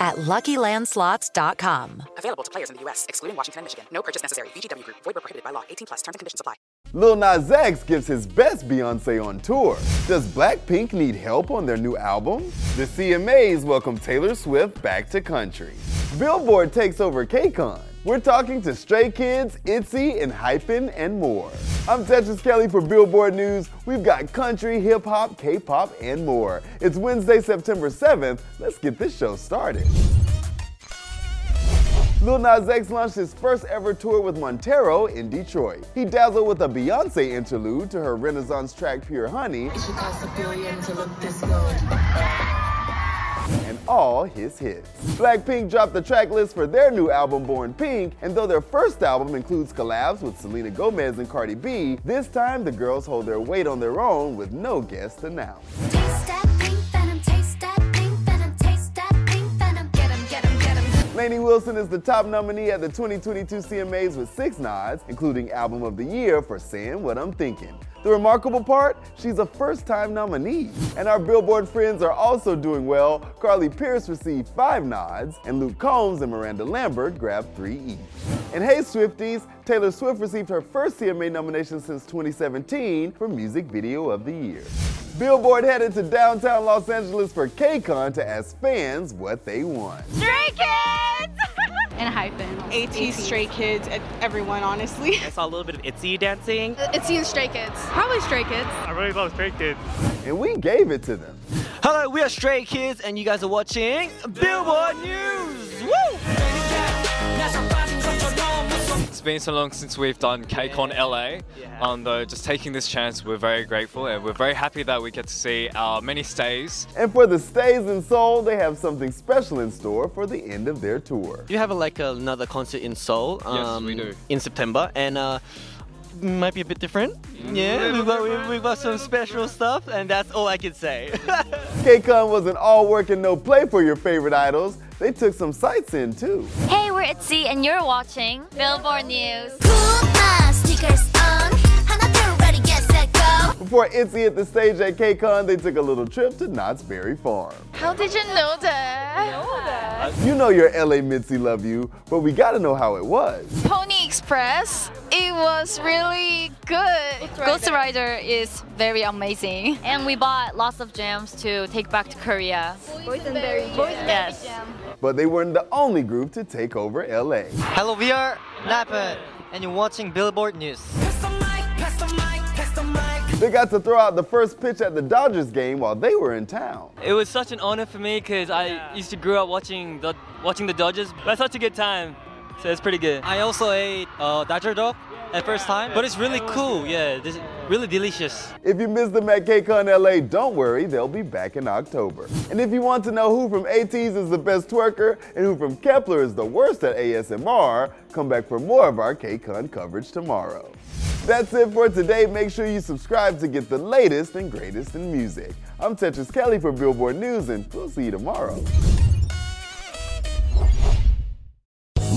at LuckyLandSlots.com. Available to players in the U.S., excluding Washington and Michigan. No purchase necessary. VGW Group. Void were prohibited by law. 18 plus. Terms and conditions apply. Lil Nas X gives his best Beyonce on tour. Does Blackpink need help on their new album? The CMAs welcome Taylor Swift back to country. Billboard takes over KCON. We're talking to Stray Kids, ITZY, ENHYPEN, and more. I'm Tetris Kelly for Billboard News. We've got country, hip hop, K pop, and more. It's Wednesday, September 7th. Let's get this show started. Lil Nas X launched his first ever tour with Montero in Detroit. He dazzled with a Beyonce interlude to her Renaissance track Pure Honey all his hits. Blackpink dropped the track list for their new album Born Pink, and though their first album includes collabs with Selena Gomez and Cardi B, this time the girls hold their weight on their own with no guest announced. Lainey Wilson is the top nominee at the 2022 CMAs with six nods, including Album of the Year for Saying What I'm Thinking. The remarkable part, she's a first time nominee. And our Billboard friends are also doing well. Carly Pearce received five nods, and Luke Combs and Miranda Lambert grabbed three each. And hey, Swifties, Taylor Swift received her first CMA nomination since 2017 for Music Video of the Year. Billboard headed to downtown Los Angeles for KCON to ask fans what they want. Stray Kids! and hyphen. ATEEZ, Stray Kids, everyone, honestly. I saw a little bit of ITZY dancing. Uh, it's the Stray Kids. Probably Stray Kids. I really love Stray Kids. And we gave it to them. Hello, we are Stray Kids, and you guys are watching Billboard News. It's been so long since we've done KCON LA. Um, though, just taking this chance, we're very grateful and we're very happy that we get to see our many stays. And for the stays in Seoul, they have something special in store for the end of their tour. You have a, like another concert in Seoul. Yes, we do. In September, and uh, might be a bit different. Yeah, we've got, we- we've got some special stuff, and that's all I can say. KCON wasn't all work and no play for your favorite idols. They took some sights in too. Hey, we're Itzy and you're watching Billboard News. Before Itzy hit the stage at KCON, they took a little trip to Knott's Berry Farm. How did you know that? Know that. You know your LA MIDZY love you, but we gotta know how it was. Pony Express. It was really good. Ghost Rider is very amazing. And we bought lots of gems to take back to Korea. Boysenberry. Yes. But they weren't the only group to take over LA. Hello, we are Lapid, and you're watching Billboard News. They got to throw out the first pitch at the Dodgers game while they were in town. It was such an honor for me because I used to grow up watching the watching the Dodgers. But such a good time, so it's pretty good. I also ate uh, Dodger dog at first time, but it's really cool. Yeah, this really delicious. If you missed them at KCON LA, don't worry, they'll be back in October. And if you want to know who from ATEEZ is the best twerker and who from Kep1er is the worst at ASMR, come back for more of our KCON coverage tomorrow. That's it for today. Make sure you subscribe to get the latest and greatest in music. I'm Tetris Kelly for Billboard News, and we'll see you tomorrow.